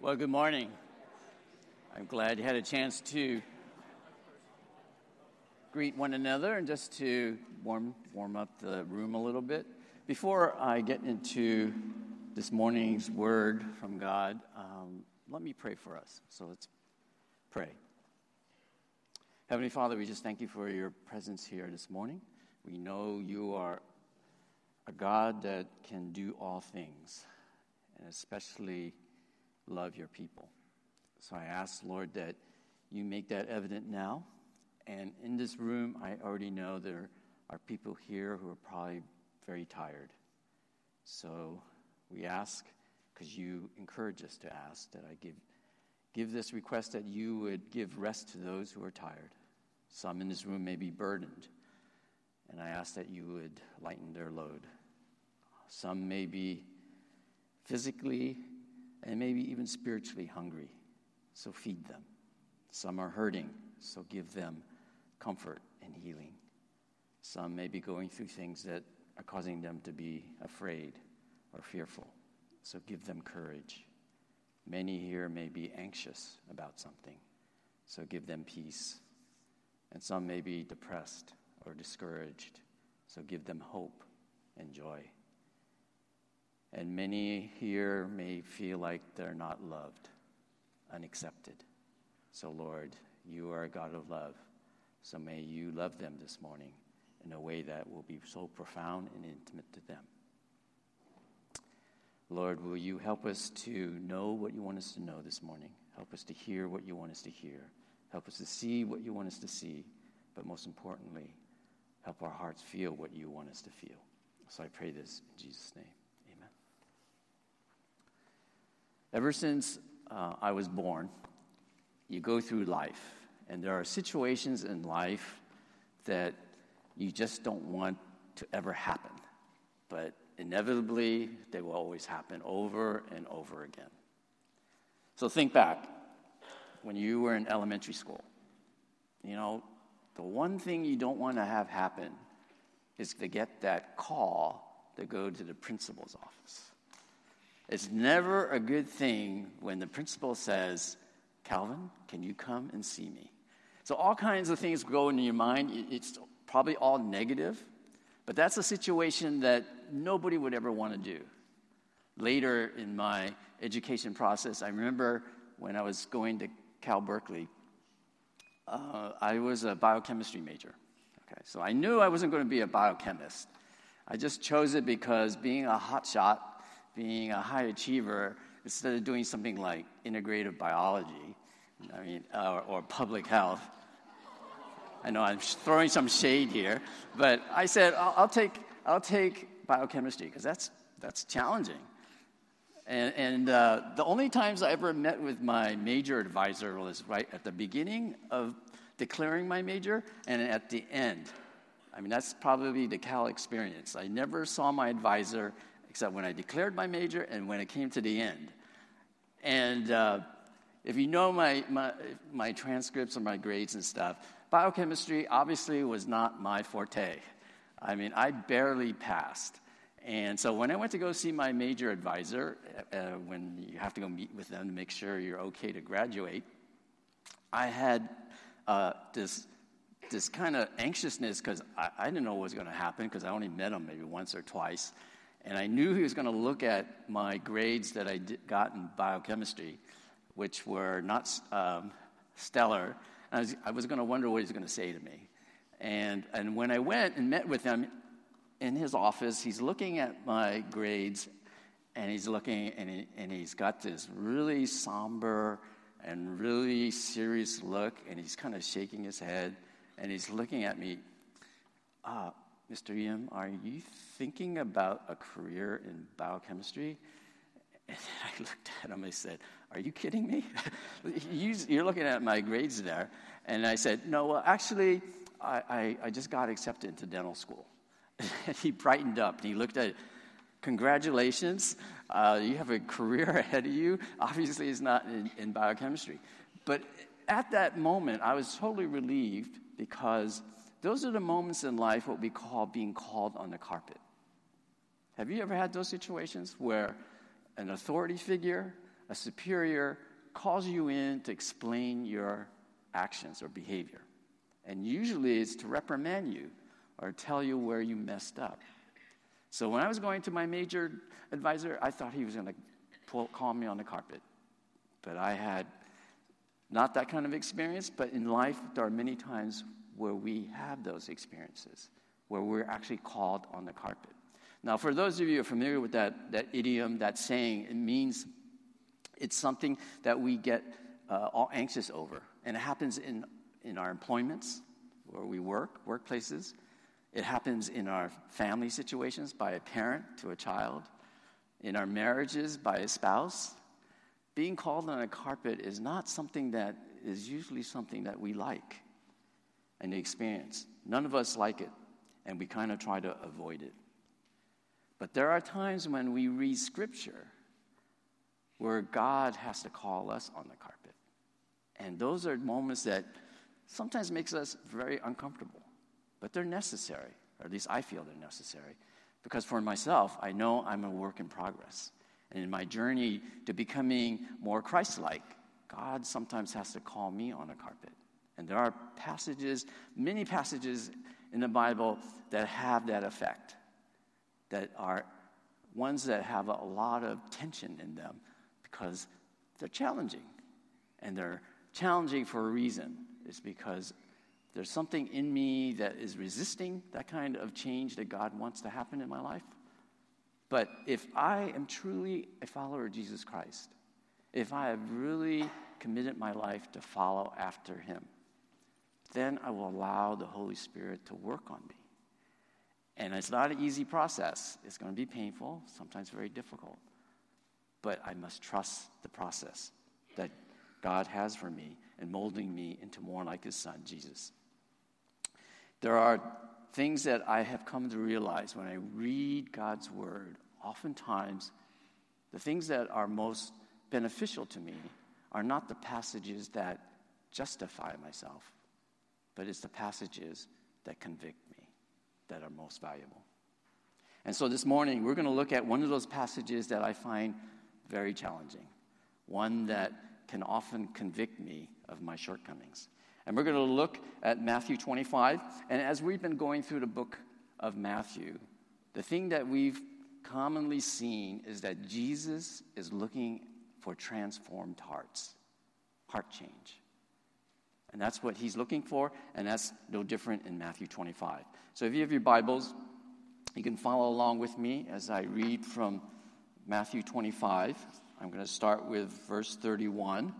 Well, good morning. I'm glad you had a chance to greet one another and just to warm, warm up the room a little bit. Before I get into this morning's word from God, um, let me pray for us. So let's pray. Heavenly Father, we just thank you for your presence here this morning. We know you are a God that can do all things, and especially love your people. So I ask, Lord, that you make that evident now. And in this room, I already know there are people here who are probably very tired. So we ask, because you encourage us to ask, that I give, give this request that you would give rest to those who are tired. Some in this room may be burdened, and I ask that you would lighten their load. Some may be physically and maybe even spiritually hungry, so feed them. Some are hurting, so give them comfort and healing. Some may be going through things that are causing them to be afraid or fearful, so give them courage. Many here may be anxious about something, so give them peace. And some may be depressed or discouraged, so give them hope and joy. And many here may feel like they're not loved, unaccepted. So, Lord, you are a God of love. So may you love them this morning in a way that will be so profound and intimate to them. Lord, will you help us to know what you want us to know this morning? Help us to hear what you want us to hear. Help us to see what you want us to see. But most importantly, help our hearts feel what you want us to feel. So I pray this in Jesus' name. Ever since uh, I was born, you go through life, and there are situations in life that you just don't want to ever happen. But inevitably, they will always happen over and over again. So think back when you were in elementary school. You know, the one thing you don't want to have happen is to get that call to go to the principal's office. It's never a good thing when the principal says, Calvin, can you come and see me? So, all kinds of things go into your mind. It's probably all negative, but that's a situation that nobody would ever want to do. Later in my education process, I remember when I was going to Cal Berkeley, uh, I was a biochemistry major. Okay, so I knew I wasn't going to be a biochemist. I just chose it because being a hotshot being a high achiever instead of doing something like integrative biology, I mean, or, or public health. I know I'm throwing some shade here, but I said I'll, I'll take I'll take biochemistry because that's that's challenging. And, and uh, the only times I ever met with my major advisor was right at the beginning of declaring my major and at the end. I mean, that's probably the Cal experience. I never saw my advisor except when I declared my major and when it came to the end. And uh, if you know my, my, my transcripts and my grades and stuff, biochemistry obviously was not my forte. I mean, I barely passed. And so when I went to go see my major advisor, uh, uh when you have to go meet with them to make sure you're okay to graduate, I had uh, this, this kind of anxiousness because I, I, didn't know what was going to happen because I only met him maybe once or twice. And I knew he was going to look at my grades that I got in biochemistry, which were not um, stellar. I was, I was going to wonder what he was going to say to me. And, and when I went and met with him in his office, he's looking at my grades and he's looking and, he, and he's got this really somber and really serious look and he's kind of shaking his head and he's looking at me. Uh, Mr. Yim, are you thinking about a career in biochemistry? And I looked at him and I said, Are you kidding me? You're looking at my grades there. And I said, No, well, actually, I, I, I just got accepted into dental school. and he brightened up and he looked at it. Congratulations, uh, you have a career ahead of you. Obviously, it's not in, in biochemistry. But at that moment, I was totally relieved because those are the moments in life what we call being called on the carpet. Have you ever had those situations where an authority figure, a superior calls you in to explain your actions or behavior. And usually it's to reprimand you or tell you where you messed up. So when I was going to my major advisor, I thought he was going to call me on the carpet. But I had not that kind of experience, but in life, there are many times where we have those experiences, where we're actually called on the carpet. Now, for those of you who are familiar with that, that idiom, that saying, it means it's something that we get uh, all anxious over. And it happens in, in our employments, where we work, workplaces. It happens in our family situations by a parent to a child, in our marriages by a spouse. Being called on a carpet is not something that is usually something that we like and the experience. None of us like it, and we kind of try to avoid it. But there are times when we read scripture where God has to call us on the carpet. And those are moments that sometimes makes us very uncomfortable, but they're necessary, or at least I feel they're necessary. Because for myself, I know I'm a work in progress. And in my journey to becoming more Christ like, God sometimes has to call me on a carpet. And there are passages, many passages in the Bible that have that effect, that are ones that have a lot of tension in them because they're challenging. And they're challenging for a reason. It's because there's something in me that is resisting that kind of change that God wants to happen in my life. But if I am truly a follower of Jesus Christ, if I have really committed my life to follow after him, then I will allow the Holy Spirit to work on me. And it's not an easy process. It's going to be painful, sometimes very difficult. But I must trust the process that God has for me and molding me into more like his son, Jesus. There are things that I have come to realize when I read God's word. Oftentimes, the things that are most beneficial to me are not the passages that justify myself, but it's the passages that convict me that are most valuable. And so this morning, we're going to look at one of those passages that I find very challenging, one that can often convict me of my shortcomings. And we're going to look at Matthew 25. And as we've been going through the book of Matthew, the thing that we've commonly seen is that Jesus is looking for transformed hearts, heart change. And that's what he's looking for, and that's no different in Matthew 25. So if you have your Bibles, you can follow along with me as I read from Matthew 25. I'm going to start with verse 31.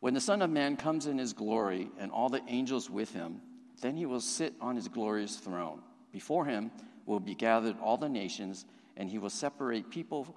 When the Son of Man comes in his glory and all the angels with him, then he will sit on his glorious throne. Before him will be gathered all the nations, and he will separate people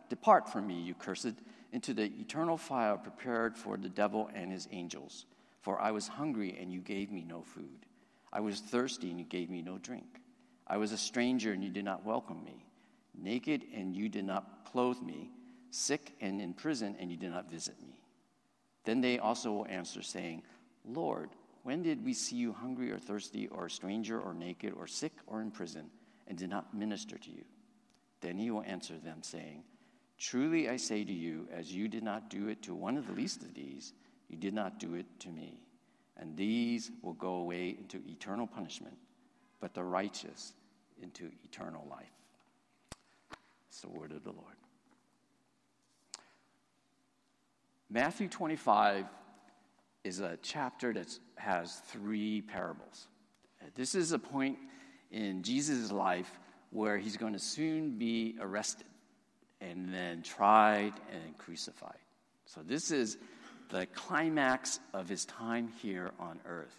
Depart from me, you cursed, into the eternal fire prepared for the devil and his angels. For I was hungry, and you gave me no food. I was thirsty, and you gave me no drink. I was a stranger, and you did not welcome me. Naked, and you did not clothe me. Sick and in prison, and you did not visit me. Then they also will answer, saying, Lord, when did we see you hungry or thirsty, or a stranger, or naked, or sick, or in prison, and did not minister to you? Then he will answer them, saying, Truly I say to you, as you did not do it to one of the least of these, you did not do it to me and these will go away into eternal punishment, but the righteous into eternal life. It's the word of the Lord. Matthew 25 is a chapter that has three parables. Uh, this is a point in Jesus' life where he's going to soon be arrested and then tried and crucified. So, this is the climax of his time here on earth.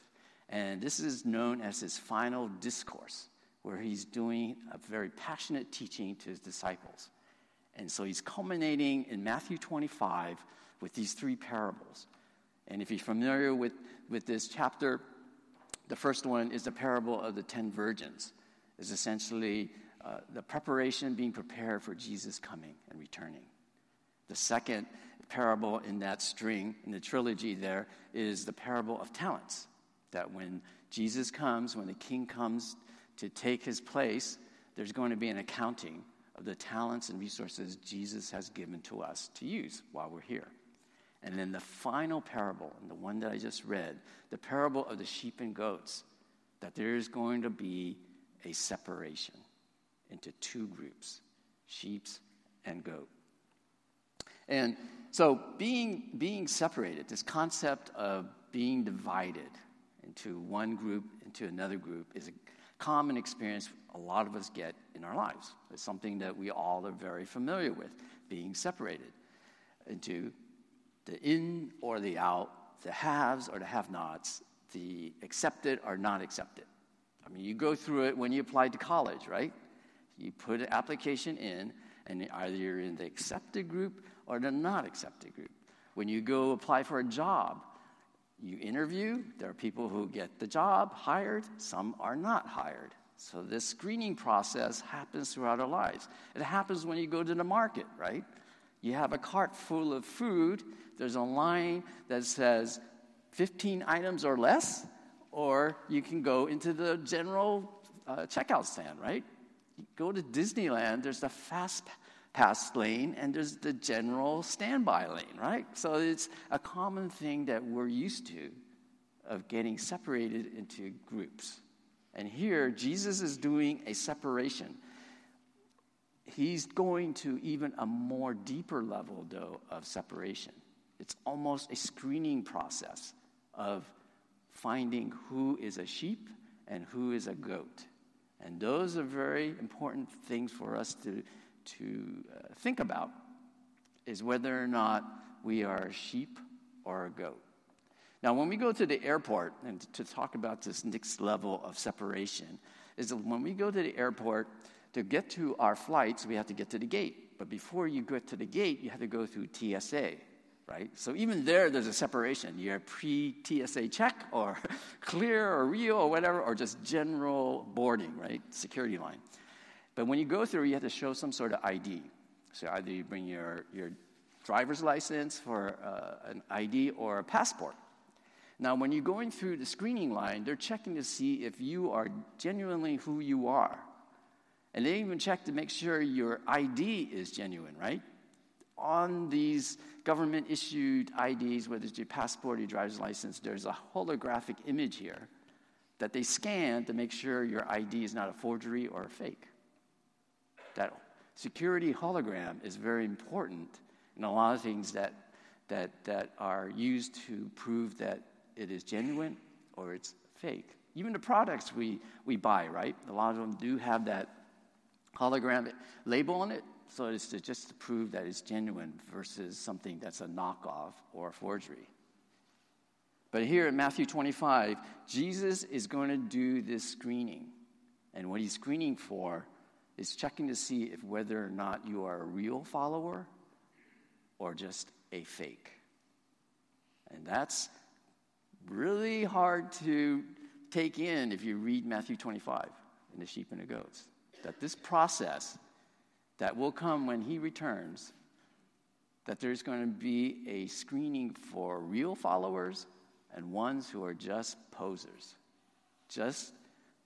And this is known as his final discourse, where he's doing a very passionate teaching to his disciples. And so he's culminating in Matthew 25 with these three parables. And if you're familiar with, with this chapter, the first one is the parable of the ten virgins. Is essentially uh, the preparation being prepared for Jesus coming and returning. The second parable in that string, in the trilogy, there is the parable of talents. That when Jesus comes, when the king comes to take his place, there's going to be an accounting of the talents and resources Jesus has given to us to use while we're here. And then the final parable, and the one that I just read, the parable of the sheep and goats, that there is going to be a separation into two groups sheep and goat. And so being, being separated, this concept of being divided into one group, into another group, is a common experience a lot of us get in our lives. It's something that we all are very familiar with, being separated into the in or the out, the haves or the have nots, the accepted or not accepted. I mean, you go through it when you apply to college, right? You put an application in, and either you're in the accepted group or the not accepted group. When you go apply for a job, you interview, there are people who get the job hired, some are not hired. So, this screening process happens throughout our lives. It happens when you go to the market, right? You have a cart full of food, there's a line that says 15 items or less, or you can go into the general uh, checkout stand, right? Go to Disneyland, there's the fast pass lane and there's the general standby lane, right? So it's a common thing that we're used to of getting separated into groups. And here, Jesus is doing a separation. He's going to even a more deeper level, though, of separation. It's almost a screening process of finding who is a sheep and who is a goat. And those are very important things for us to, to uh, think about is whether or not we are a sheep or a goat. Now, when we go to the airport, and to talk about this next level of separation, is that when we go to the airport, to get to our flights, we have to get to the gate. But before you get to the gate, you have to go through TSA, right? So even there, there's a separation. You're pre TSA check, or clear, or real, or whatever, or just general boarding, right? Security line. But when you go through, you have to show some sort of ID. So either you bring your, your driver's license for uh, an ID or a passport. Now, when you're going through the screening line, they're checking to see if you are genuinely who you are. And they even check to make sure your ID is genuine, right? On these government issued IDs, whether it's your passport or your driver's license, there's a holographic image here that they scan to make sure your ID is not a forgery or a fake. That security hologram is very important in a lot of things that, that, that are used to prove that it is genuine or it's fake. Even the products we, we buy, right? A lot of them do have that hologram label on it, so it's to just to prove that it's genuine versus something that's a knockoff or a forgery. But here in Matthew 25, Jesus is going to do this screening. And what he's screening for is checking to see if whether or not you are a real follower or just a fake. And that's really hard to take in if you read Matthew 25 and the sheep and the goats. That this process that will come when he returns, that there's going to be a screening for real followers and ones who are just posers, just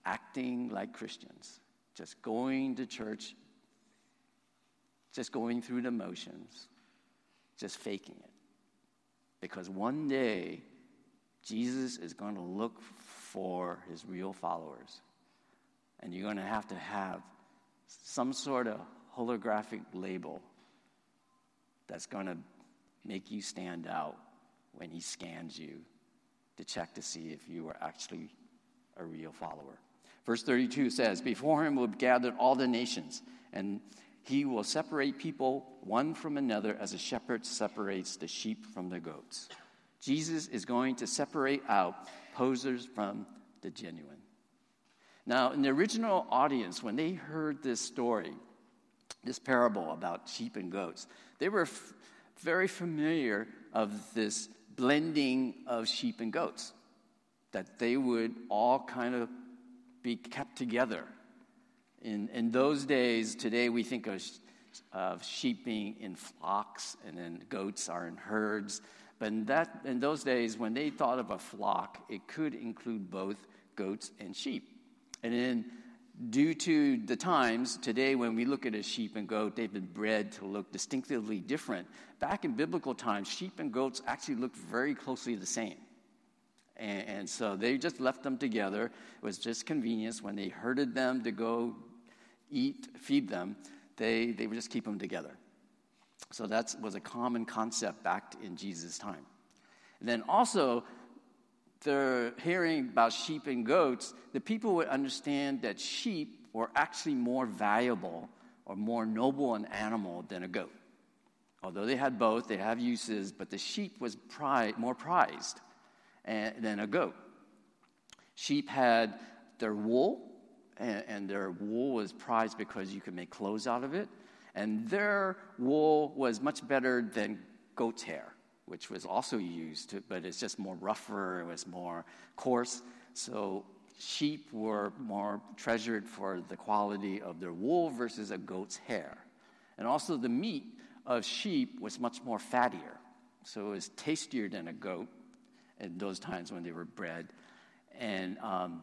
acting like Christians, just going to church, just going through the motions, just faking it. Because one day, Jesus is going to look for his real followers. And you're going to have to have some sort of holographic label that's going to make you stand out when he scans you to check to see if you are actually a real follower. Verse 32 says, Before him will be gathered all the nations, and he will separate people one from another as a shepherd separates the sheep from the goats. Jesus is going to separate out posers from the genuine. Now, in the original audience, when they heard this story, this parable about sheep and goats, they were f- very familiar of this blending of sheep and goats, that they would all kind of be kept together. In, in those days, today we think of, of sheep being in flocks and then goats are in herds. But in, that, in those days, when they thought of a flock, it could include both goats and sheep. And then, due to the times, today when we look at a sheep and goat, they've been bred to look distinctively different. Back in biblical times, sheep and goats actually looked very closely the same. And, and, so they just left them together. It was just convenience. When they herded them to go eat, feed them, they, they would just keep them together. So that was a common concept back in Jesus' time. And then also, they're hearing about sheep and goats, the people would understand that sheep were actually more valuable or more noble an animal than a goat. Although they had both, they have uses, but the sheep was pri- more prized eh, than a goat. Sheep had their wool, and, and their wool was prized because you could make clothes out of it. And their wool was much better than goat's hair, which was also used, but it's just more rougher, it was more coarse. So sheep were more treasured for the quality of their wool versus a goat's hair. And also the meat of sheep was much more fattier. So it was tastier than a goat in those times when they were bred. And um,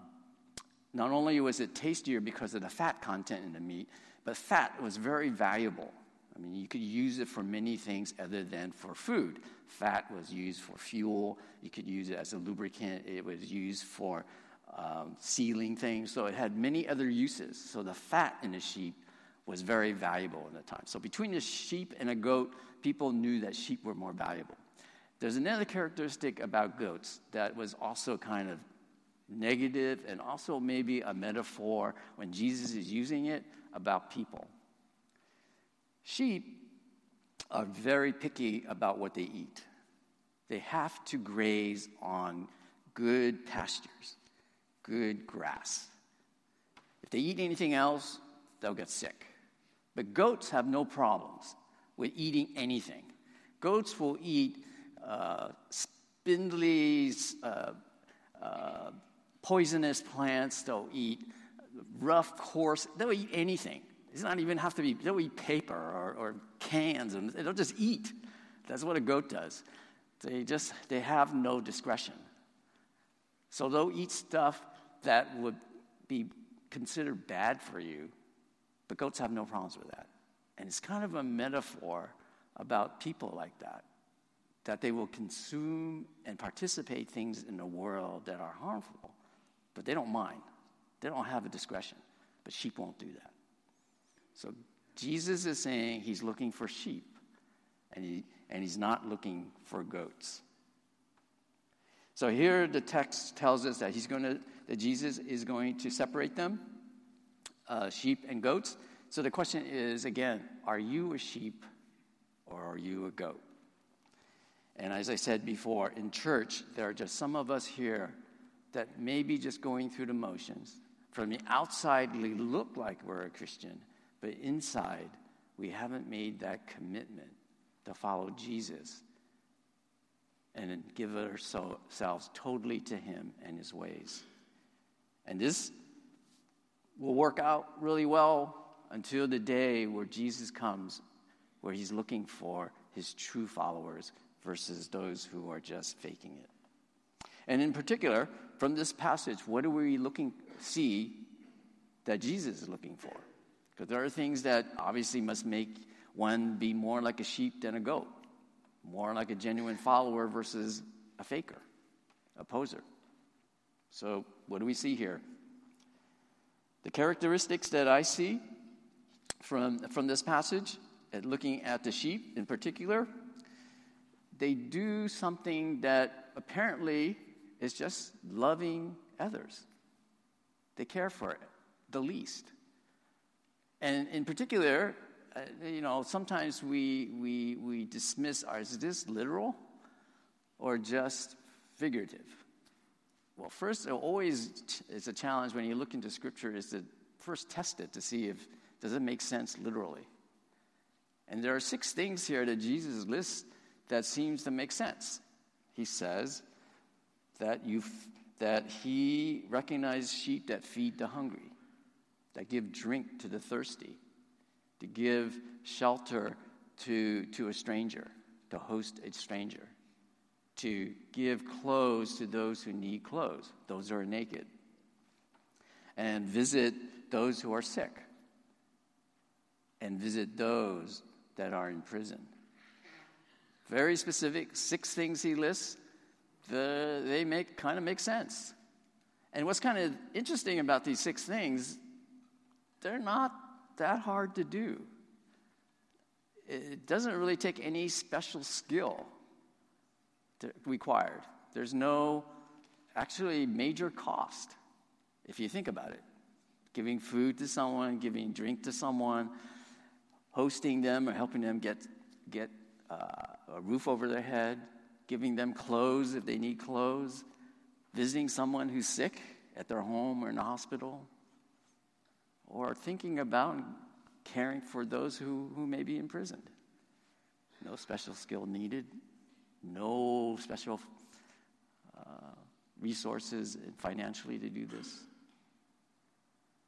not only was it tastier because of the fat content in the meat, but fat was very valuable. I mean, you could use it for many things other than for food. Fat was used for fuel. You could use it as a lubricant. It was used for um, sealing things. So it had many other uses. So the fat in the sheep was very valuable in the time. So between a sheep and a goat, people knew that sheep were more valuable. There's another characteristic about goats that was also kind of negative and also maybe a metaphor when Jesus is using it about people. Sheep are very picky about what they eat. They have to graze on good pastures, good grass. If they eat anything else, they'll get sick. But goats have no problems with eating anything. Goats will eat uh, spindly, uh, uh, poisonous plants, they'll eat rough, coarse, they'll eat anything. It's not even have to be, they'll eat paper or, or cans and they'll just eat. That's what a goat does. They just, they have no discretion. So they'll eat stuff that would be considered bad for you, but goats have no problems with that. And it's kind of a metaphor about people like that, that they will consume and participate things in the world that are harmful, but they don't mind. They don't have a discretion, but sheep won't do that. So Jesus is saying he's looking for sheep, and, he, and he's not looking for goats. So here the text tells us that he's going to that Jesus is going to separate them, uh, sheep and goats. So the question is again, are you a sheep or are you a goat? And as I said before, in church, there are just some of us here that may be just going through the motions. From the outside, we look like we're a Christian, but inside, we haven't made that commitment to follow Jesus and give ourselves totally to Him and His ways. And this will work out really well until the day where Jesus comes, where He's looking for His true followers versus those who are just faking it. And in particular, from this passage, what are we looking see that Jesus is looking for? Because there are things that obviously must make one be more like a sheep than a goat, more like a genuine follower versus a faker, a poser. So, what do we see here? The characteristics that I see from, from this passage, at looking at the sheep in particular, they do something that apparently is just loving others. They care for the least. And in particular, uh, you know, sometimes we, we, we dismiss, is this literal or just figurative? Well, first, always it's a challenge when you look into Scripture is to first test it to see if does it make sense literally. And there are six things here that Jesus lists that seems to make sense. He says that you that he recognizes sheep that feed the hungry, that give drink to the thirsty, to give shelter to, to a stranger, to host a stranger, to give clothes to those who need clothes, those who are naked, and visit those who are sick, and visit those that are in prison. Very specific, six things he lists. The, they make kind of make sense. And what's kind of interesting about these six things, they're not that hard to do. It doesn't really take any special skill required. There's no actually major cost if you think about it. Giving food to someone, giving drink to someone, hosting them or helping them get, get uh, a roof over their head, giving them clothes if they need clothes, visiting someone who's sick at their home or in the hospital, or thinking about caring for those who, who may be imprisoned. No special skill needed, no special uh, resources financially to do this.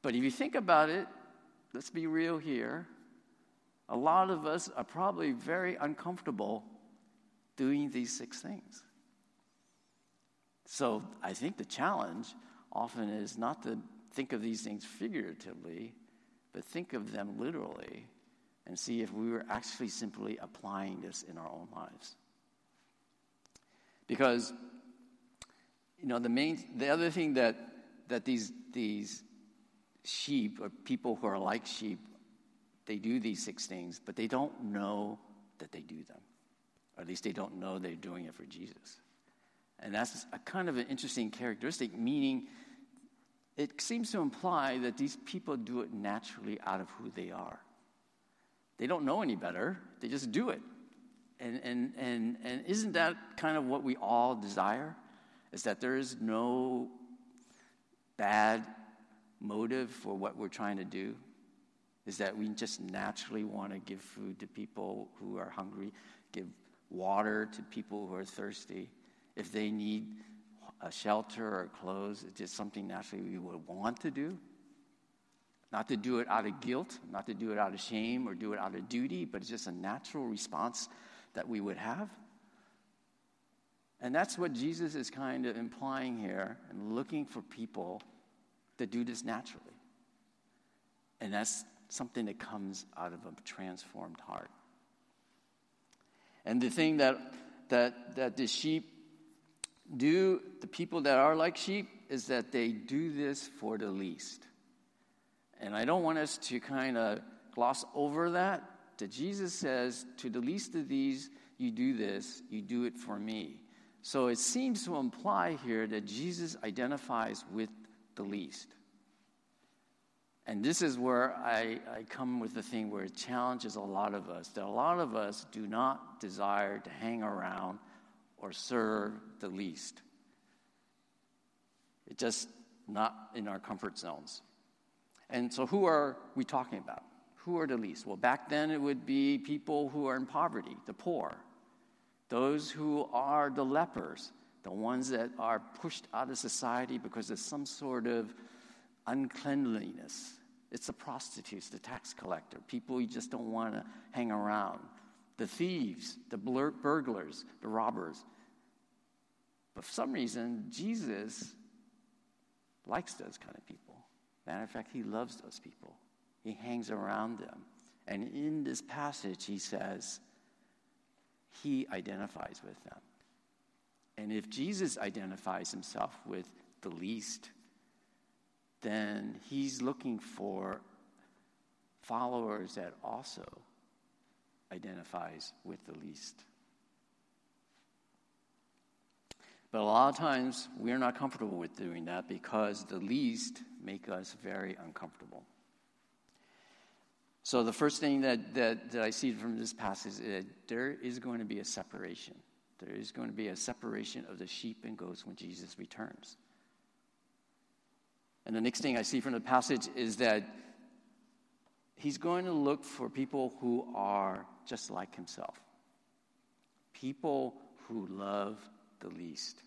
But if you think about it, let's be real here. A lot of us are probably very uncomfortable doing these six things. So I think the challenge often is not to think of these things figuratively, but think of them literally and see if we were actually simply applying this in our own lives. Because, you know, the main, the other thing that, that these, these sheep or people who are like sheep, they do these six things, but they don't know that they do them. Or at least they don't know they're doing it for Jesus. And that's a kind of an interesting characteristic, meaning it seems to imply that these people do it naturally out of who they are. They don't know any better, they just do it. And, and, and, and isn't that kind of what we all desire? Is that there is no bad motive for what we're trying to do? Is that we just naturally want to give food to people who are hungry, give water to people who are thirsty. If they need a shelter or clothes, it's just something naturally we would want to do. Not to do it out of guilt, not to do it out of shame or do it out of duty, but it's just a natural response that we would have. And that's what Jesus is kind of implying here and looking for people to do this naturally. And that's something that comes out of a transformed heart. And the thing that, that, that the sheep do, the people that are like sheep, is that they do this for the least. And I don't want us to kind of gloss over that. That Jesus says, to the least of these, you do this, you do it for me. So it seems to imply here that Jesus identifies with the least. And this is where I, I come with the thing where it challenges a lot of us that a lot of us do not desire to hang around or serve the least. It's just not in our comfort zones. And so, who are we talking about? Who are the least? Well, back then it would be people who are in poverty, the poor, those who are the lepers, the ones that are pushed out of society because of some sort of uncleanliness. It's the prostitutes, the tax collector, people you just don't want to hang around, the thieves, the burglars, the robbers. But for some reason, Jesus likes those kind of people. Matter of fact, he loves those people. He hangs around them. And in this passage, he says, he identifies with them. And if Jesus identifies himself with the least, then he's looking for followers that also identifies with the least. But a lot of times we're not comfortable with doing that because the least make us very uncomfortable. So the first thing that, that, that I see from this passage is that there is going to be a separation. There is going to be a separation of the sheep and goats when Jesus returns. And the next thing I see from the passage is that he's going to look for people who are just like himself. People who love the least.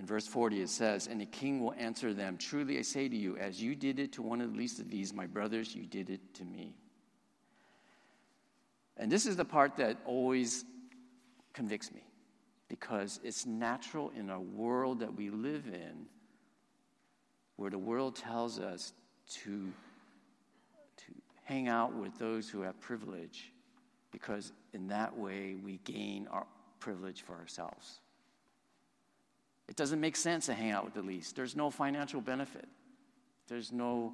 In verse 40, it says, And the king will answer them Truly I say to you, as you did it to one of the least of these, my brothers, you did it to me. And this is the part that always convicts me because it's natural in a world that we live in where the world tells us to, to hang out with those who have privilege because in that way we gain our privilege for ourselves. It doesn't make sense to hang out with the least. There's no financial benefit, there's no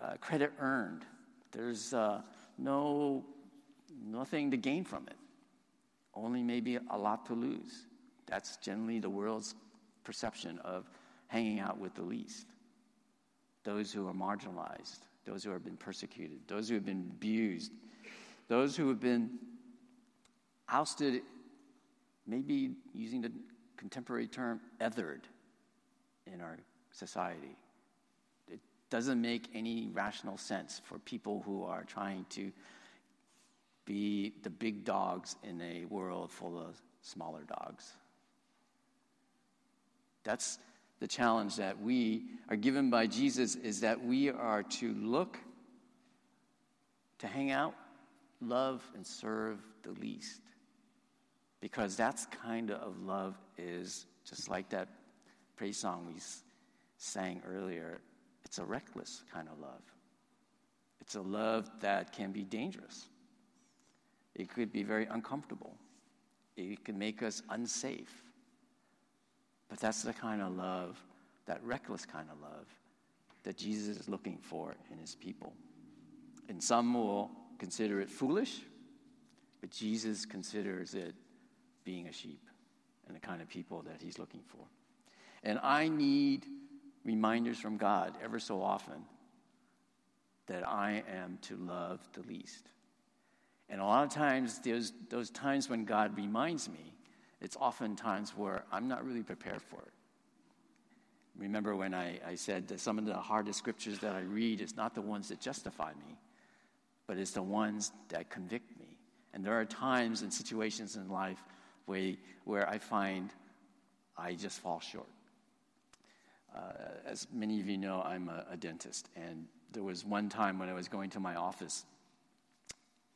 uh, credit earned, there's uh, no, nothing to gain from it, only maybe a lot to lose. That's generally the world's perception of hanging out with the least those who are marginalized, those who have been persecuted, those who have been abused, those who have been ousted, maybe using the contemporary term, othered in our society. It doesn't make any rational sense for people who are trying to be the big dogs in a world full of smaller dogs. That's the challenge that we are given by Jesus is that we are to look, to hang out, love, and serve the least. Because that's kind of love is just like that praise song we sang earlier. It's a reckless kind of love. It's a love that can be dangerous. It could be very uncomfortable. It can make us unsafe. But that's the kind of love, that reckless kind of love, that Jesus is looking for in his people. And some will consider it foolish, but Jesus considers it being a sheep and the kind of people that he's looking for. And I need reminders from God ever so often that I am to love the least. And a lot of times, there's those times when God reminds me, it's often times where I'm not really prepared for it. Remember when I, I said that some of the hardest scriptures that I read is not the ones that justify me, but it's the ones that convict me. And there are times and situations in life where, where I find I just fall short. Uh, as many of you know, I'm a, a, dentist, and there was one time when I was going to my office.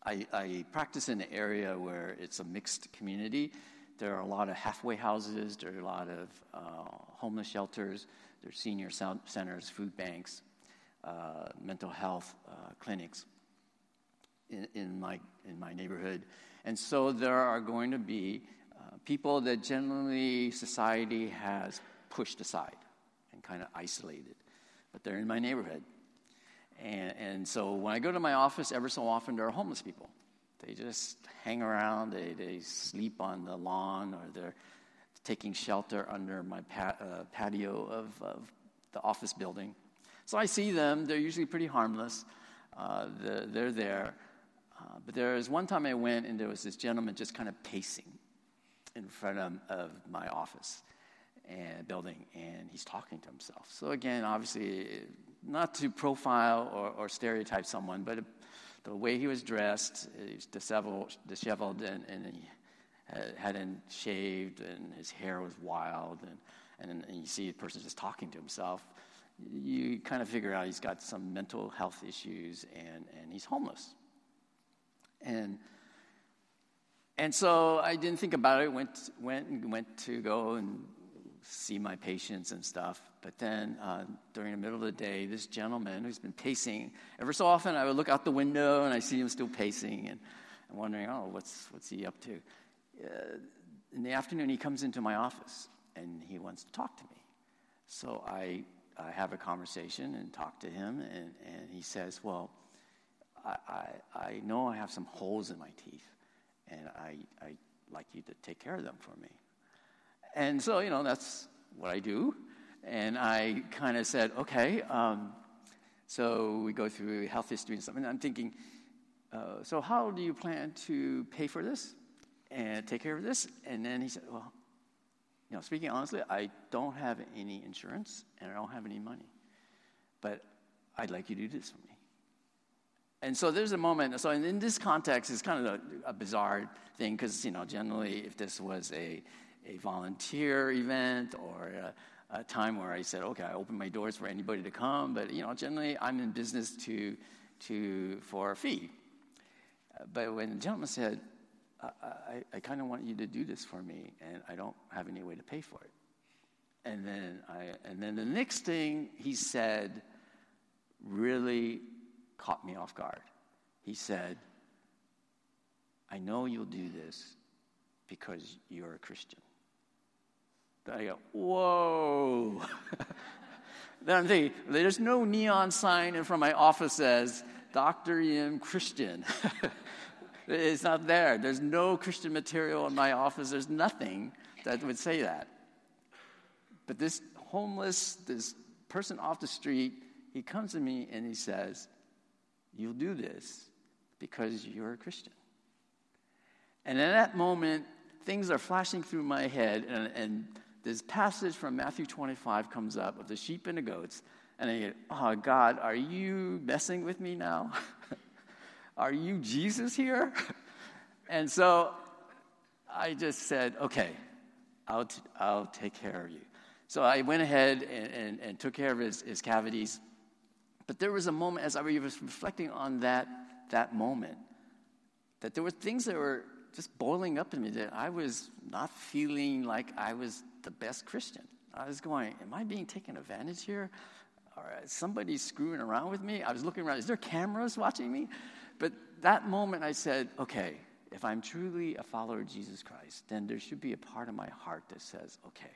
I, I practice in an area where it's a mixed community, there are a lot of halfway houses, there are a lot of uh, homeless shelters, there are senior centers, food banks, uh, mental health uh, clinics in, in, my, in my neighborhood. And so there are going to be uh, people that generally society has pushed aside and kind of isolated, but they're in my neighborhood. And, and so when I go to my office, ever so often there are homeless people. They just hang around, they, they sleep on the lawn, or they're taking shelter under my pat, uh, patio of, of, the office building. So I see them, they're usually pretty harmless. Uh, they're, they're, there. Uh, but there was one time I went and there was this gentleman just kind of pacing in front of, of my office and building, and he's talking to himself. So again, obviously, not to profile or, or stereotype someone, but the way he was dressed, he was disheveled, disheveled and, and he hadn't shaved, and his hair was wild, and, and, and you see a person just talking to himself. You kind of figure out he's got some mental health issues, and, and he's homeless. And and so I didn't think about it. Went went went to go and see my patients and stuff. But then uh, during the middle of the day, this gentleman who's been pacing, ever so often I would look out the window and I see him still pacing and I'm wondering, oh, what's, what's he up to? Uh, in the afternoon, he comes into my office and he wants to talk to me. So I, I have a conversation and talk to him, and, and he says, Well, I, I, know I have some holes in my teeth, and I, I like you to take care of them for me. And so, you know, that's what I do. And I kind of said, okay. Um, so we go through health history and stuff. And I'm thinking, uh, so how do you plan to pay for this and take care of this? And then he said, well, you know, speaking honestly, I don't have any insurance and I don't have any money. But I'd like you to do this for me. And so there's a moment. So in, this context, it's kind of a, a bizarre thing because, you know, generally if this was a, a volunteer event or a, a, time where I said, okay, I open my doors for anybody to come, but, you know, generally I'm in business to, to, for a fee. But when the gentleman said, I, I, I kind of want you to do this for me, and I don't have any way to pay for it. And then, I, and then the next thing he said really caught me off guard. He said, I know you'll do this because you're a Christian. Then I go, whoa. then I'm thinking, there's no neon sign in front of my office says, Dr. Yim Christian. it's not there. There's no Christian material in my office. There's nothing that would say that. But this homeless, this person off the street, he comes to me and he says, You'll do this because you're a Christian. And in that moment, things are flashing through my head, and, and this passage from Matthew 25 comes up of the sheep and the goats. And I get, oh, God, are you messing with me now? are you Jesus here? and so I just said, okay, I'll, t- I'll take care of you. So I went ahead and, and, and took care of his, his cavities. But there was a moment as I was reflecting on that, that moment that there were things that were just boiling up in me that I was not feeling like I was the best Christian. I was going, Am I being taken advantage here? Or is somebody screwing around with me? I was looking around, is there cameras watching me? But that moment I said, Okay, if I'm truly a follower of Jesus Christ, then there should be a part of my heart that says, Okay,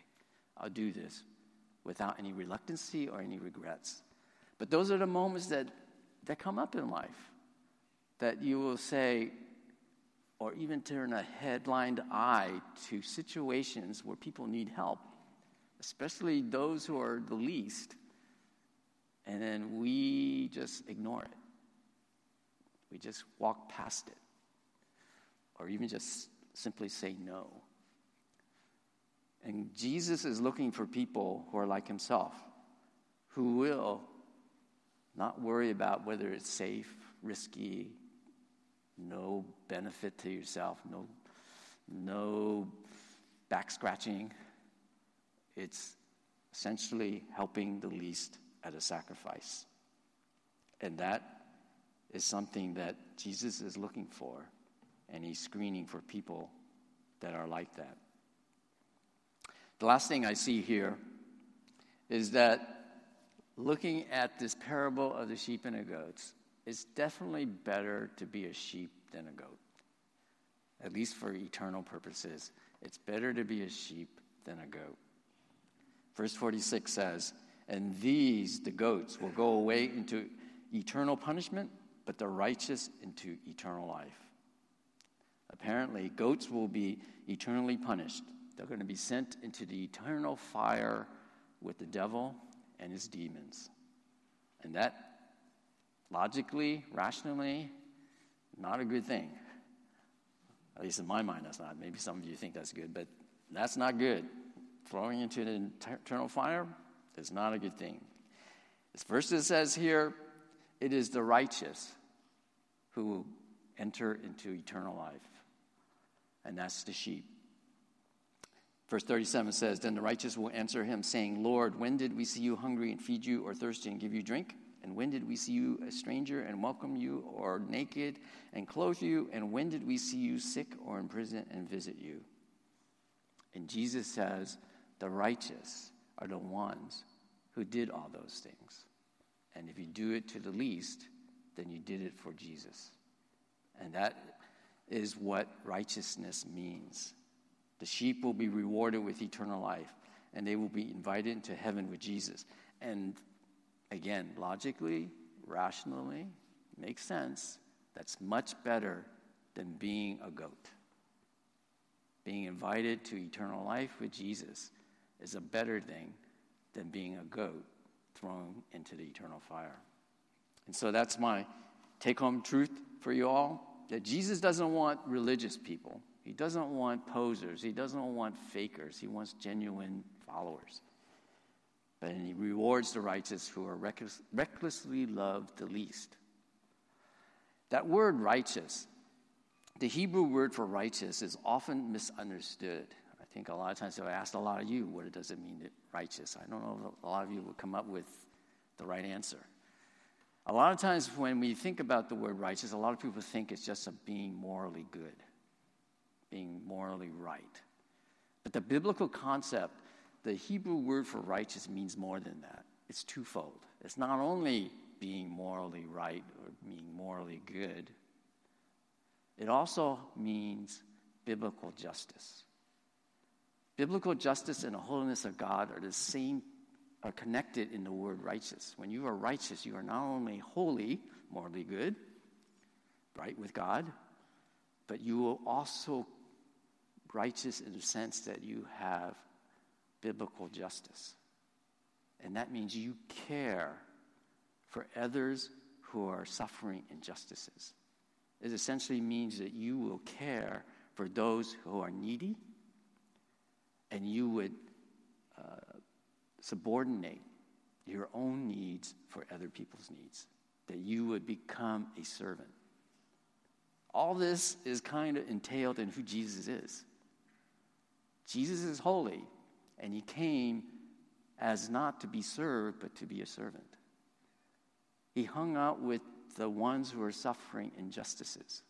I'll do this without any reluctancy or any regrets. But those are the moments that, that come up in life that you will say, or even turn a headlined eye to situations where people need help, especially those who are the least, and then we just ignore it. We just walk past it, or even just simply say no. And Jesus is looking for people who are like himself, who will not worry about whether it's safe, risky, no benefit to yourself, no, no back scratching. It's essentially helping the least at a sacrifice. And that is something that Jesus is looking for, and he's screening for people that are like that. The last thing I see here is that looking at this parable of the sheep and the goats, it's definitely better to be a sheep than a goat, at least for eternal purposes. It's better to be a sheep than a goat. Verse 46 says, And these, the goats, will go away into eternal punishment, but the righteous into eternal life. Apparently, goats will be eternally punished. They're going to be sent into the eternal fire with the devil and his demons. And that, logically, rationally, not a good thing. At least in my mind, that's not. Maybe some of you think that's good, but that's not good. Throwing into the eternal fire is not a good thing. This verse says here, it is the righteous who enter into eternal life, and that's the sheep. Verse 37 says, Then the righteous will answer him, saying, Lord, when did we see you hungry and feed you, or thirsty and give you drink? And when did we see you a stranger and welcome you, or naked and clothe you? And when did we see you sick or in prison and visit you? And Jesus says, The righteous are the ones who did all those things. And if you do it to the least, then you did it for Jesus. And that is what righteousness means. The sheep will be rewarded with eternal life, and they will be invited into heaven with Jesus. And again, logically, rationally, makes sense. That's much better than being a goat. being invited to eternal life with Jesus is a better thing than being a goat thrown into the eternal fire. And so that's my take home truth for you all that Jesus doesn't want religious people. He doesn't want posers. He doesn't want fakers. He wants genuine followers. But he rewards the righteous who are reckless, recklessly loved the least. That word righteous, the Hebrew word for righteous, is often misunderstood. I think a lot of times if I asked a lot of you, what does it mean, righteous? I don't know if a lot of you would come up with the right answer. A lot of times when we think about the word righteous, a lot of people think it's just a being morally good, being morally right. But the biblical concept, the Hebrew word for righteous means more than that. It's twofold. It's not only being morally right or being morally good, it also means biblical justice. Biblical justice and the holiness of God are the same, are connected in the word righteous. When you are righteous, you are not only holy, morally good, right with God, but you are also righteous in the sense that you have biblical justice. And that means you care for others who are suffering injustices. It essentially means that you will care for those who are needy and you would uh, subordinate your own needs for other people's needs, that you would become a servant. All this is kind of entailed in who Jesus is. Jesus is holy, and he came as not to be served, but to be a servant. He hung out with the ones who are suffering injustices,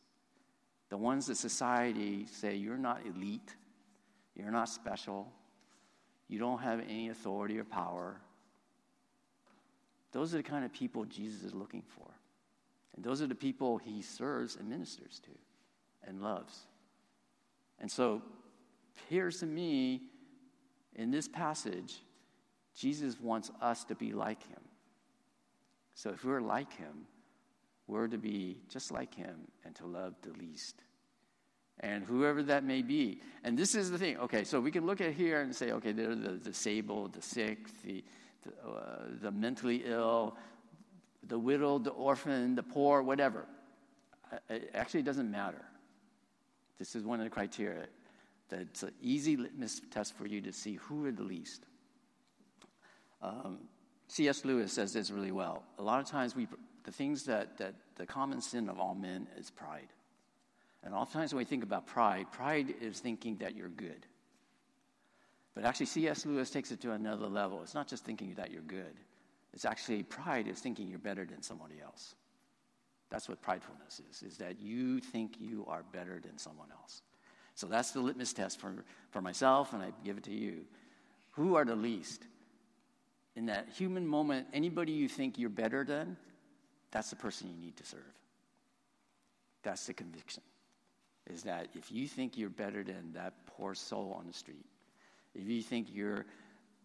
the ones that society say, you're not elite, you're not special, you don't have any authority or power. Those are the kind of people Jesus is looking for. And those are the people he serves and ministers to and loves. And so, appears to me in this passage, Jesus wants us to be like him. So if we're like him, we're to be just like him and to love the least. And whoever that may be. And this is the thing. Okay, so we can look at here and say, okay, they're the disabled, the sick, the, the, uh, the mentally ill, the widowed, the orphan, the poor, whatever. It actually doesn't matter. This is one of the criteria that's an easy litmus test for you to see who are the least. Um, C.S. Lewis says this really well. A lot of times, we, the things that, that the common sin of all men is pride. And oftentimes, when we think about pride, pride is thinking that you're good. But actually, C.S. Lewis takes it to another level. It's not just thinking that you're good, it's actually pride is thinking you're better than somebody else. That's what pridefulness is, is that you think you are better than someone else. So that's the litmus test for, for myself, and I give it to you. Who are the least? in that human moment, anybody you think you're better than, that's the person you need to serve. That's the conviction. Is that if you think you're better than that poor soul on the street, if you think you're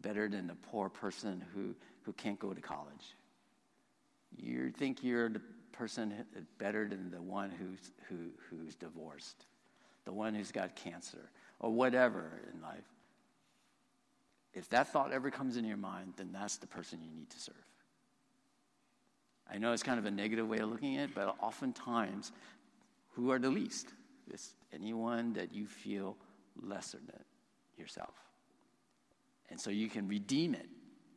better than the poor person who, who can't go to college, you think you're the person better than the one who's, who, who's divorced, the one who's got cancer, or whatever in life, if that thought ever comes in your mind, then that's the person you need to serve. I know it's kind of a negative way of looking at it, but oftentimes, who are the least? It's anyone that you feel lesser than yourself. And so you can redeem it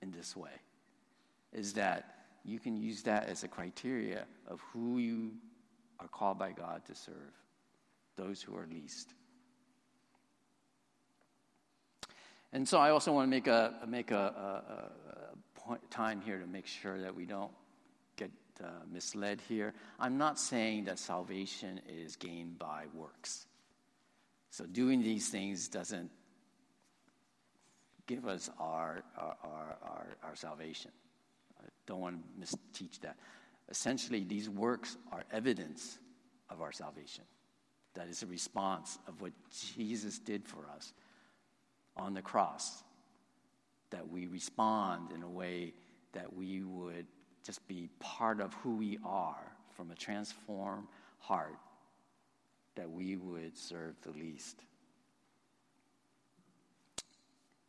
in this way is that you can use that as a criteria of who you are called by God to serve, those who are least. And so I also want to make a make a, a, a point, time here to make sure that we don't get uh, misled here. I'm not saying that salvation is gained by works. So doing these things doesn't give us our our, our, our, our salvation. I don't want to misteach that. Essentially, these works are evidence of our salvation. That is a response of what Jesus did for us on the cross, that we respond in a way that we would just be part of who we are from a transformed heart, that we would serve the least.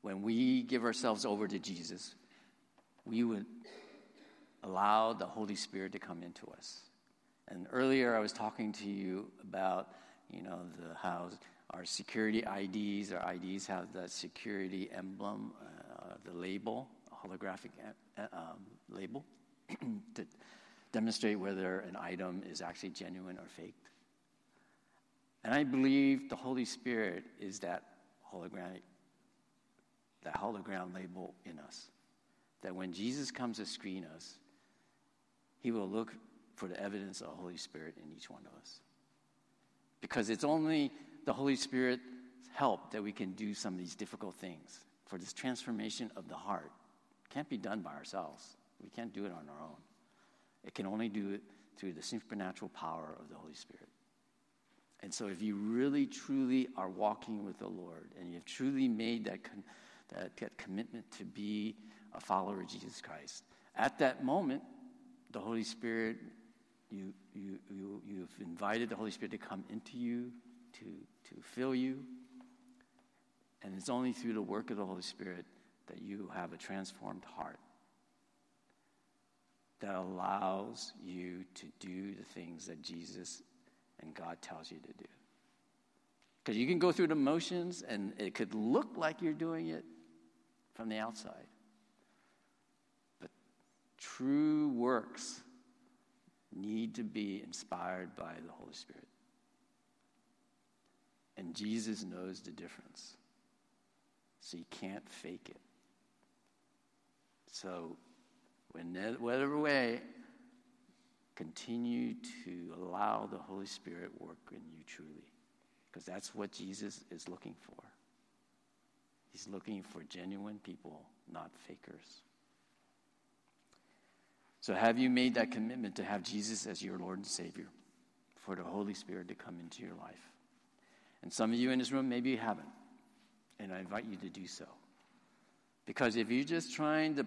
when we give ourselves over to Jesus, we would allow the Holy Spirit to come into us. And earlier I was talking to you about, you know, the, how our security IDs, our IDs have that security emblem, uh, the label, holographic uh, um, label, to demonstrate whether an item is actually genuine or fake. And I believe the Holy Spirit is that holographic, that hologram label in us. That when Jesus comes to screen us, he will look for the evidence of the Holy Spirit in each one of us. Because it's only the Holy Spirit's help that we can do some of these difficult things. For this transformation of the heart can't be done by ourselves. We can't do it on our own. It can only do it through the supernatural power of the Holy Spirit. And so, if you really, truly are walking with the Lord and you've truly made that, con- that, that commitment to be a follower of Jesus Christ, at that moment, the Holy Spirit, you, you, you, you've invited the Holy Spirit to come into you, to, to fill you. And it's only through the work of the Holy Spirit that you have a transformed heart that allows you to do the things that Jesus and God tells you to do. Because you can go through the motions and it could look like you're doing it from the outside. But true works need to be inspired by the Holy Spirit. And Jesus knows the difference. So you can't fake it. So, in whatever way, continue to allow the Holy Spirit work in you truly. Because that's what Jesus is looking for. He's looking for genuine people, not fakers. So, have you made that commitment to have Jesus as your Lord and Savior, for the Holy Spirit to come into your life? And some of you in this room, maybe you haven't. And I invite you to do so. Because if you're just trying to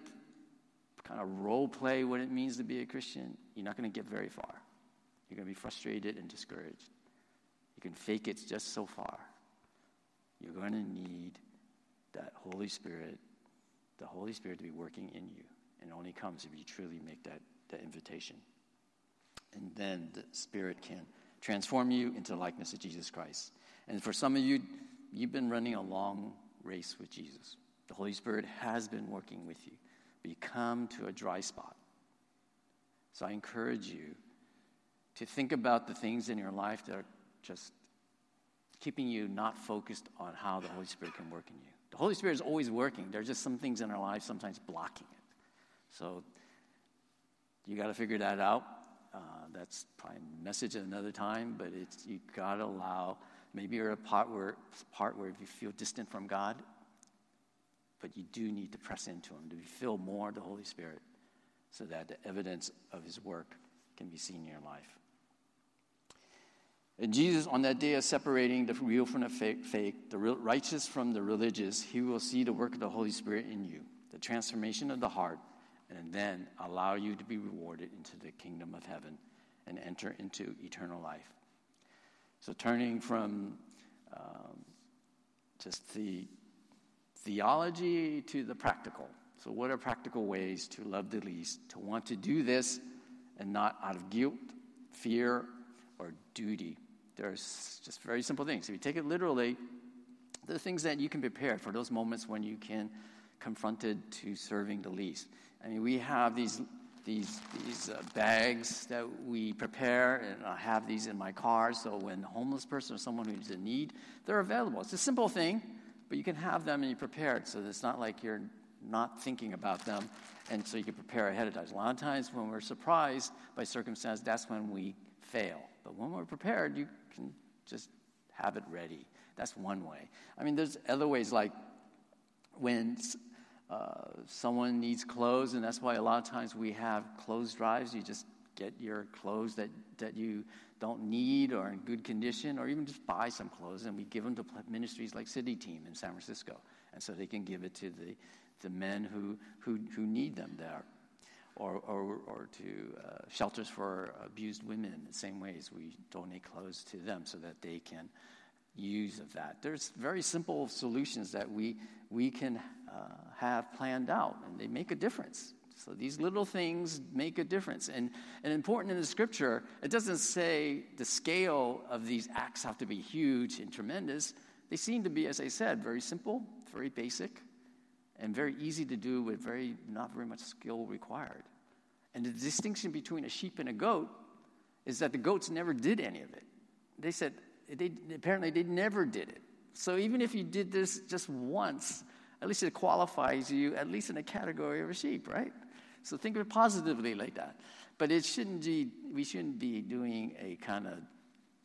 kind of role play what it means to be a Christian, you're not going to get very far. You're going to be frustrated and discouraged. You can fake it just so far. You're going to need that Holy Spirit, the Holy Spirit to be working in you. And it only comes if you truly make that, that invitation. And then the Spirit can transform you into the likeness of Jesus Christ. And for some of you, you've been running a long race with Jesus. The Holy Spirit has been working with you but you come to a dry spot. So I encourage you to think about the things in your life that are just keeping you not focused on how the Holy Spirit can work in you. The Holy Spirit is always working. There are just some things in our life sometimes blocking it. So you got to figure that out. Uh, that's probably a message at another time, but it's you got to allow. Maybe you're a part where part where you feel distant from God but you do need to press into Him to feel more the Holy Spirit so that the evidence of His work can be seen in your life. And Jesus, on that day of separating the real from the fake, fake the righteous from the religious, He will see the work of the Holy Spirit in you, the transformation of the heart, and then allow you to be rewarded into the kingdom of heaven and enter into eternal life. So, turning from um, just the theology to the practical. So, what are practical ways to love the least, to want to do this and not out of guilt, fear, or duty? There's just very simple things. If you take it literally, the things that you can prepare for those moments when you can confronted to serving the least. I mean, we have these these these uh, bags that we prepare, and I have these in my car. So when a homeless person or someone who's in need, they're available. It's a simple thing, but you can have them and you're prepared. So it's not like you're not thinking about them. And so you can prepare ahead of time. A lot of times when we're surprised by circumstance, that's when we fail. But when we're prepared, you can just have it ready. That's one way. I mean, there's other ways like when uh, someone needs clothes, and that's why a lot of times we have clothes drives. You just get your clothes that, that you don't need or in good condition, or even just buy some clothes, and we give them to ministries like City Team in San Francisco, and so they can give it to the, the men who, who, who need them there. Or, or, or to uh, shelters for abused women the same ways we donate clothes to them so that they can use of that. There's very simple solutions that we, we can uh, have planned out, and they make a difference. So these little things make a difference. And, and important in the scripture, it doesn't say the scale of these acts have to be huge and tremendous. They seem to be, as I said, very simple, very basic, and very easy to do with very not very much skill required. And the distinction between a sheep and a goat is that the goats never did any of it. They said, they, apparently, they never did it. So even if you did this just once, at least it qualifies you at least in a category of a sheep, right? So think of it positively like that. But it shouldn't be, we shouldn't be doing a kind of,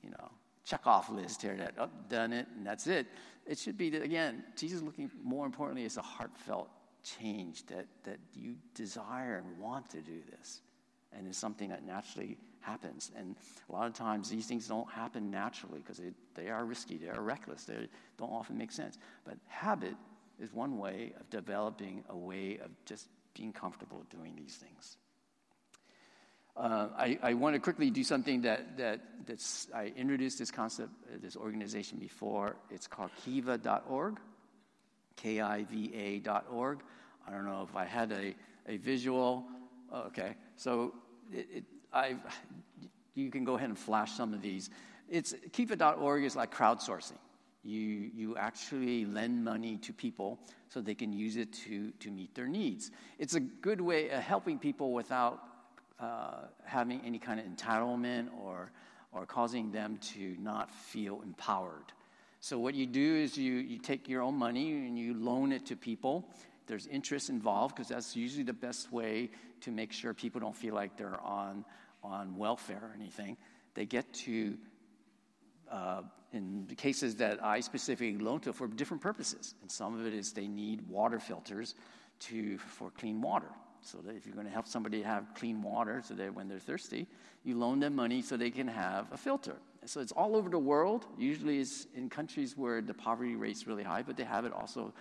you know, check off list here that, oh, done it, and that's it. It should be that, again, Jesus looking more importantly is a heartfelt change that, that you desire and want to do this. And it's something that naturally happens. And a lot of times these things don't happen naturally because they are risky, they are reckless, they don't often make sense. But habit is one way of developing a way of just being comfortable doing these things. Uh, I, I want to quickly do something that, that that's, I introduced this concept, uh, this organization before. It's called kiva.org, K I V A.org. I don't know if I had a, a visual. Oh, okay, so it, it, I, you can go ahead and flash some of these. It's kiva.org is like crowdsourcing. You, you actually lend money to people so they can use it to, to meet their needs. It's a good way of helping people without uh, having any kind of entitlement or, or causing them to not feel empowered. So, what you do is you, you take your own money and you loan it to people. There's interest involved because that's usually the best way to make sure people don't feel like they're on, on welfare or anything. They get to uh, in the cases that I specifically loan to for different purposes. And some of it is they need water filters to, for clean water. So that if you're going to help somebody have clean water so that when they're thirsty, you loan them money so they can have a filter. So it's all over the world. Usually it's in countries where the poverty rate's really high, but they have it also.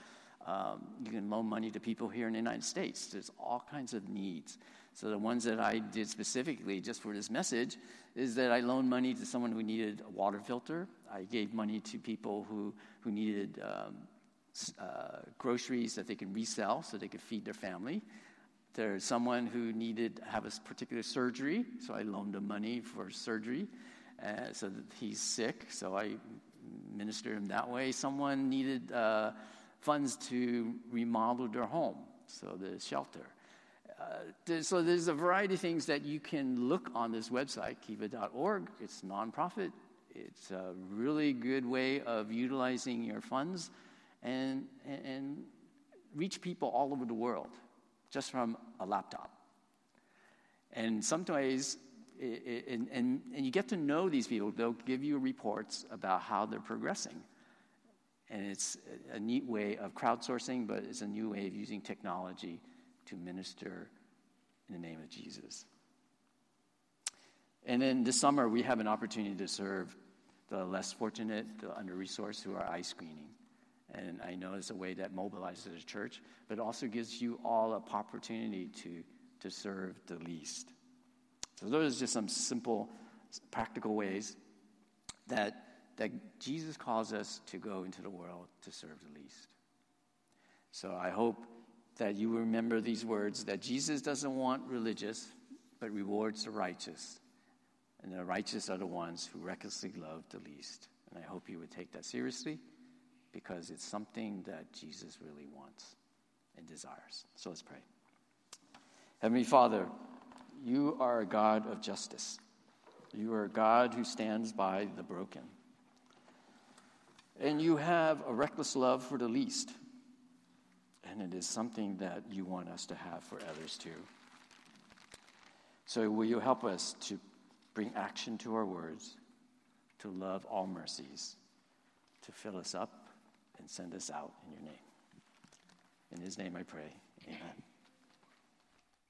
Um, you can loan money to people here in the United States. There's all kinds of needs. So the ones that I did specifically just for this message is that I loaned money to someone who needed a water filter. I gave money to people who, who needed um, uh, groceries that they can resell so they could feed their family. There's someone who needed have a particular surgery, so I loaned him money for surgery. Uh, so he's sick, so I ministered him that way. Someone needed uh, funds to remodel their home, so the shelter. Uh, so there's a variety of things that you can look on this website, kiva.org. It's nonprofit. It's a really good way of utilizing your funds and, and, and reach people all over the world just from a laptop. And sometimes, and, and, and you get to know these people. They'll give you reports about how they're progressing. And it's a neat way of crowdsourcing, but it's a new way of using technology to minister in the name of Jesus. And then this summer, we have an opportunity to serve the less fortunate, the under resourced who are eye screening. And I know it's a way that mobilizes the church, but also gives you all an opportunity to, to serve the least. So, those are just some simple, practical ways that, that Jesus calls us to go into the world to serve the least. So, I hope that you remember these words that Jesus doesn't want religious, but rewards the righteous. And the righteous are the ones who recklessly love the least. And I hope you would take that seriously because it's something that Jesus really wants and desires. So let's pray. Heavenly Father, you are a God of justice. You are a God who stands by the broken. And you have a reckless love for the least and it is something that you want us to have for others too. So, will you help us to bring action to our words, to love all mercies, to fill us up and send us out in your name? In his name I pray. Amen.